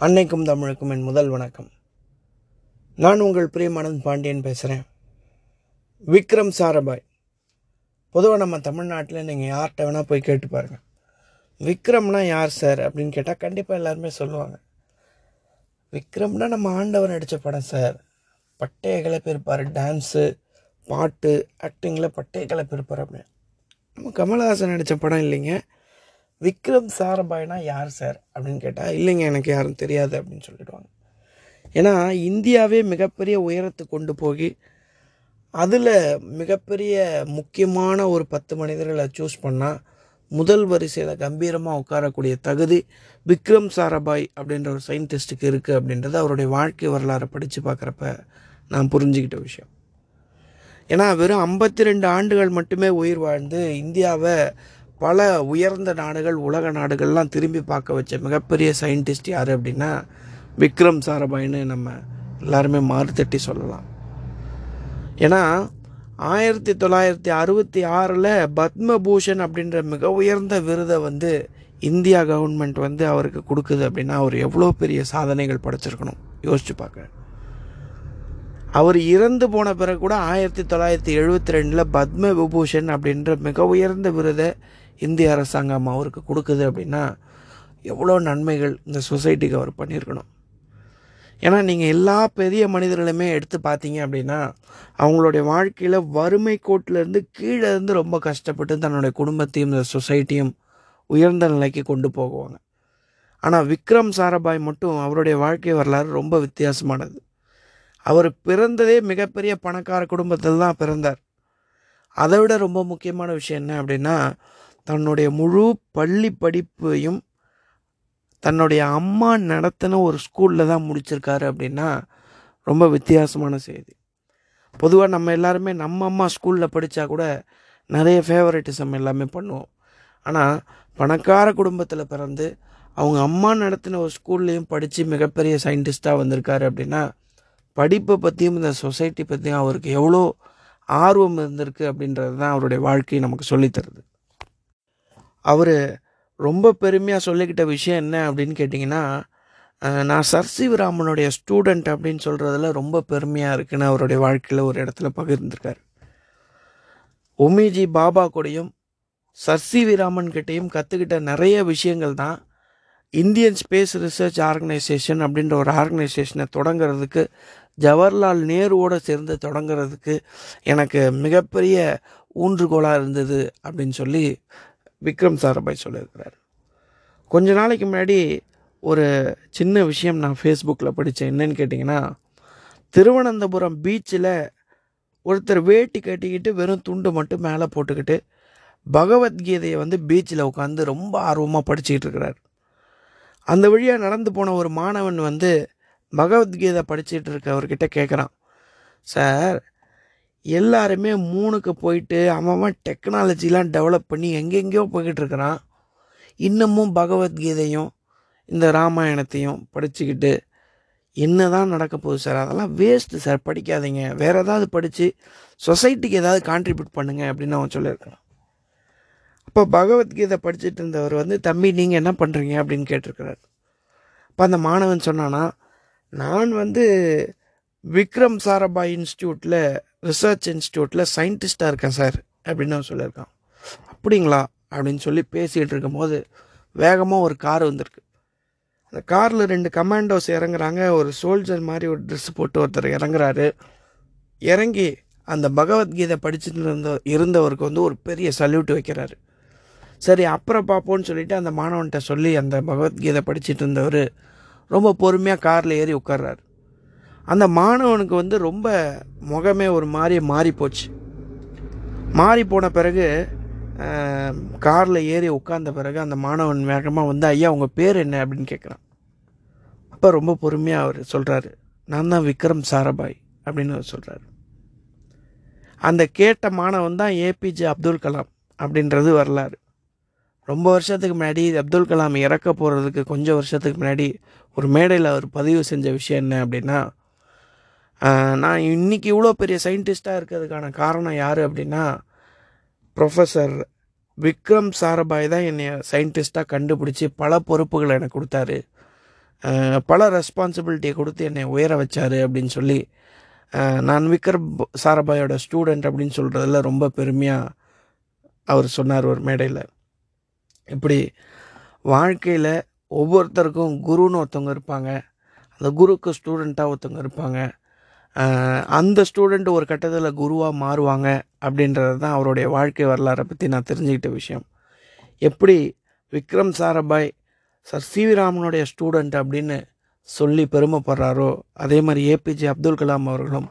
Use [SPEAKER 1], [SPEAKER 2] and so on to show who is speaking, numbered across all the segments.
[SPEAKER 1] அன்னைக்கும் தமிழுக்கும் என் முதல் வணக்கம். நான் உங்கள் பிரியமானந்த் பாண்டியன் பேசுகிறேன் விக்ரம் சாரபாய். பொதுவாக நம்ம தமிழ்நாட்டில் நீங்கள் யார்கிட்ட வேணால் போய் கேட்டு பாருங்கள் விக்ரம்னா யார் சார் அப்படின்னு கேட்டால் கண்டிப்பாக எல்லாருமே சொல்லுவாங்க. விக்ரம்னா நம்ம ஆண்டவன் நடித்த படம் சார். பட்டைய கிளப்பியிருப்பார் டான்ஸு பாட்டு ஆக்டிங்கில் பட்டைய கிளப்பியிருப்பார் அப்படின்னு. நம்ம கமல்ஹாசன் நடித்த படம் இல்லைங்க. விக்ரம் சாரபாய்னா யார் சார் அப்படின்னு கேட்டால் இல்லைங்க எனக்கு யாரும் தெரியாது அப்படின்னு சொல்லிடுவாங்க. ஏன்னா இந்தியாவே மிகப்பெரிய உயரத்தை கொண்டு போய் அதில் மிகப்பெரிய முக்கியமான ஒரு பத்து மனிதர்களை சூஸ் பண்ணால் முதல் வரிசையில் கம்பீரமாக உட்காரக்கூடிய தகுதி விக்ரம் சாராபாய் அப்படின்ற ஒரு சயின்டிஸ்ட்டுக்கு இருக்குது அப்படின்றது அவருடைய வாழ்க்கை வரலாறை படித்து பார்க்குறப்ப நான் புரிஞ்சுக்கிட்ட விஷயம். ஏன்னா வெறும் ஐம்பத்தி ரெண்டு ஆண்டுகள் மட்டுமே உயிர் வாழ்ந்து இந்தியாவை பல உயர்ந்த நாடுகள் உலக நாடுகள்லாம் திரும்பி பார்க்க வச்ச மிகப்பெரிய சயின்டிஸ்ட் யார் அப்படின்னா விக்ரம் சாரபாயின்னு நம்ம எல்லாருமே மாறுத்தட்டி சொல்லலாம். ஏன்னா ஆயிரத்தி தொள்ளாயிரத்தி அறுபத்தி ஆறில் பத்மபூஷன் அப்படின்ற மிக உயர்ந்த விருதை வந்து இந்தியா கவர்மெண்ட் வந்து அவருக்கு கொடுக்குது அப்படின்னா அவர் எவ்வளோ பெரிய சாதனைகள் படைச்சிருக்கணும்? யோசிச்சு பார்க்க அவர் இறந்து போன பிறகு கூட ஆயிரத்தி தொள்ளாயிரத்தி எழுபத்தி ரெண்டில் பத்ம விபூஷன் அப்படின்ற மிக உயர்ந்த விருதை இந்திய அரசாங்கம் அவருக்கு கொடுக்குது அப்படின்னா எவ்வளோ நன்மைகள் இந்த சொசைட்டிக்கு அவர் பண்ணியிருக்கணும். ஏன்னா நீங்கள் எல்லா பெரிய மனிதர்களுமே எடுத்து பார்த்தீங்க அப்படின்னா அவங்களுடைய வாழ்க்கையில் வறுமை கோட்டிலேருந்து கீழே இருந்து ரொம்ப கஷ்டப்பட்டு தன்னுடைய குடும்பத்தையும் இந்த சொசைட்டியும் உயர்ந்த நிலைக்கு கொண்டு போகுவாங்க. ஆனால் விக்ரம் சாராபாய் மட்டும் அவருடைய வாழ்க்கை வரலாறு ரொம்ப வித்தியாசமானது. அவர் பிறந்ததே மிகப்பெரிய பணக்கார குடும்பத்தில் தான் பிறந்தார். அதை விட ரொம்ப முக்கியமான விஷயம் என்ன அப்படின்னா தன்னுடைய முழு பள்ளி படிப்பையும் தன்னுடைய அம்மா நடத்தின ஒரு ஸ்கூலில் தான் முடிச்சிருக்காரு அப்படின்னா ரொம்ப வித்தியாசமான செய்தி. பொதுவாக நம்ம எல்லாருமே நம்ம அம்மா ஸ்கூலில் படித்தா கூட நிறைய ஃபேவரட்டிசம் எல்லாமே பண்ணுவோம். ஆனால் பணக்கார குடும்பத்தில் பிறந்து அவங்க அம்மா நடத்தின ஒரு ஸ்கூல்லையும் படித்து மிகப்பெரிய சயின்டிஸ்ட்டாக வந்திருக்காரு அப்படின்னா படிப்பை பற்றியும் இந்த சொசைட்டி பற்றியும் அவருக்கு எவ்வளோ ஆர்வம் இருந்திருக்கு அப்படின்றது தான் அவருடைய வாழ்க்கை நமக்கு சொல்லித்தருது அவர் ரொம்ப பெருமையாக சொல்லிக்கிட்ட விஷயம் என்ன அப்படின்னு கேட்டிங்கன்னா நான் சர் சிவராமனுடைய ஸ்டூடெண்ட் அப்படின்னு சொல்கிறதுல ரொம்ப பெருமையாக இருக்குன்னு அவருடைய வாழ்க்கையில் ஒரு இடத்துல பகிர்ந்திருக்கார். ஒமிஜி பாபா கூடயும் சர் சி விராமன் கிட்டேயும் கற்றுக்கிட்ட நிறைய விஷயங்கள் தான் இந்தியன் ஸ்பேஸ் ரிசர்ச் ஆர்கனைசேஷன் அப்படின்ற ஒரு ஆர்கனைசேஷனை தொடங்கிறதுக்கு ஜவஹர்லால் நேருவோடு சேர்ந்து தொடங்கிறதுக்கு எனக்கு மிகப்பெரிய ஊன்றுகோலாக இருந்தது அப்படின்னு சொல்லி விக்ரம் சாராபாய் சொல்லியிருக்கிறார். கொஞ்ச நாளைக்கு முன்னாடி ஒரு சின்ன விஷயம் நான் ஃபேஸ்புக்கில் படித்தேன். என்னன்னு கேட்டிங்கன்னா திருவனந்தபுரம் பீச்சில் ஒருத்தர் வேட்டி கட்டிக்கிட்டு வெறும் துண்டு மட்டும் மேலே போட்டுக்கிட்டு பகவத்கீதையை வந்து பீச்சில் உட்காந்து ரொம்ப ஆர்வமாக படிச்சுக்கிட்டு இருக்கிறார். அந்த வழியாக நடந்து போன ஒரு மாணவன் வந்து பகவத்கீதை படிச்சுட்டு இருக்கவர்கிட்ட கேட்குறான் சார் எல்லாருமே மூணுக்கு போயிட்டு அவன் டெக்னாலஜிலாம் டெவலப் பண்ணி எங்கெங்கேயோ போய்கிட்டு இருக்கிறான். இன்னமும் பகவத்கீதையும் இந்த ராமாயணத்தையும் படிச்சுக்கிட்டு என்ன தான் நடக்க போகுது சார்? அதெல்லாம் வேஸ்ட்டு சார். படிக்காதீங்க. வேறு ஏதாவது படித்து சொசைட்டிக்கு ஏதாவது கான்ட்ரிபியூட் பண்ணுங்க அப்படின்னு அவன் சொல்லியிருக்கான் இப்போ பகவத்கீதை படிச்சுட்டு இருந்தவர் வந்து தம்பி நீங்கள் என்ன பண்ணுறீங்க அப்படின்னு கேட்டிருக்கிறார். இப்போ அந்த மாணவன் சொன்னான்னா நான் வந்து விக்ரம் சாராபாய் இன்ஸ்டியூட்டில் ரிசர்ச் இன்ஸ்டியூட்டில் சயின்டிஸ்டாக இருக்கேன் சார் அப்படின்னு அவன் சொல்லியிருக்கான். அப்படிங்களா? அப்படின்னு சொல்லி பேசிகிட்டு இருக்கும்போது வேகமாக ஒரு கார் வந்திருக்கு. அந்த காரில் ரெண்டு கமாண்டோஸ் இறங்குறாங்க. ஒரு சோல்ஜர் மாதிரி ஒரு ட்ரெஸ் போட்டு ஒருத்தர் இறங்குறாரு. இறங்கி அந்த பகவத்கீதை படிச்சுட்டு இருந்த இருந்தவருக்கு வந்து ஒரு பெரிய சல்யூட் வைக்கிறாரு. சரி அப்புறம் பார்ப்போன்னு சொல்லிட்டு அந்த மாணவன்கிட்ட சொல்லி அந்த பகவத்கீதை படிச்சுட்டு இருந்தவர் ரொம்ப பொறுமையாக காரில் ஏறி உட்கார்றாரு. அந்த மாணவனுக்கு வந்து ரொம்ப முகமே ஒரு மாதிரி மாறி போச்சு. மாறி போன பிறகு காரில் ஏறி உட்கார்ந்த பிறகு அந்த மாணவன் வேகமாக வந்து ஐயா உங்கள் பேர் என்ன? அப்படின்னு கேட்குறான் அப்போ ரொம்ப பொறுமையாக அவர் சொல்கிறாரு நான் தான் விக்ரம் சாராபாய் அப்படின்னு அவர் சொல்கிறாரு அந்த கேட்ட மாணவன் தான் ஏபிஜே அப்துல் கலாம் அப்படின்றது வரலாறு. ரொம்ப வருஷத்துக்கு முன்னாடி அப்துல் கலாம் இறக்க போகிறதுக்கு கொஞ்சம் வருஷத்துக்கு முன்னாடி ஒரு மேடையில் அவர் பதிவு செஞ்ச விஷயம் என்ன அப்படின்னா நான் இன்றைக்கி இவ்வளோ பெரிய சயின்டிஸ்ட்டாக இருக்கிறதுக்கான காரணம் யார் அப்படின்னா ப்ரொஃபஸர் விக்ரம் சாரபாய் தான் என்னை சயின்டிஸ்ட்டாக கண்டுபிடிச்சி பல பொறுப்புகளை எனக்கு கொடுத்தாரு. பல ரெஸ்பான்சிபிலிட்டியை கொடுத்து என்னை உயர வச்சார் அப்படின்னு சொல்லி நான் விக்ரம் சாரபாயோட ஸ்டூடெண்ட் அப்படின்னு சொல்கிறதுல ரொம்ப பெருமையாக அவர் சொன்னார் ஒரு மேடையில். இப்படி வாழ்க்கையில் ஒவ்வொருத்தருக்கும் குருன்னு ஒருத்தவங்க இருப்பாங்க. அந்த குருக்கு ஸ்டூடெண்ட்டாக ஒருத்தவங்க இருப்பாங்க. அந்த ஸ்டூடெண்ட் ஒரு கட்டத்தில் குருவாக மாறுவாங்க அப்படின்றது தான் அவருடைய வாழ்க்கை வரலாறை பற்றி நான் தெரிஞ்சுக்கிட்ட விஷயம். எப்படி Vikram Sarabhai sir C V ராமனுடைய ஸ்டூடெண்ட் அப்படின்னு சொல்லி பெருமைப்படுறாரோ அதே மாதிரி ஏபிஜே அப்துல் கலாம் அவர்களும்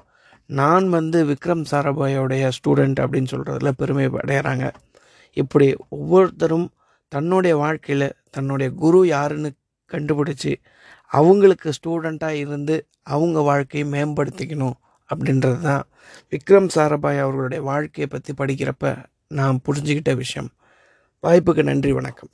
[SPEAKER 1] நான் வந்து விக்ரம் சாராபாயோடைய ஸ்டூடெண்ட் அப்படின்னு சொல்கிறதுல பெருமை அடைகிறாங்க இப்படி ஒவ்வொருத்தரும் தன்னுடைய வாழ்க்கையில் தன்னுடைய குரு யாருன்னு கண்டுபிடிச்சி அவங்களுக்கு ஸ்டூடெண்ட்டாக இருந்து அவங்க வாழ்க்கையை மேம்படுத்திக்கணும் அப்படின்றது தான் விக்ரம் சாராபாய் அவர்களுடைய வாழ்க்கையை பற்றி படிக்கிறப்ப நான் புரிஞ்சுக்கிட்ட விஷயம். வாய்ப்புக்கு நன்றி வணக்கம்.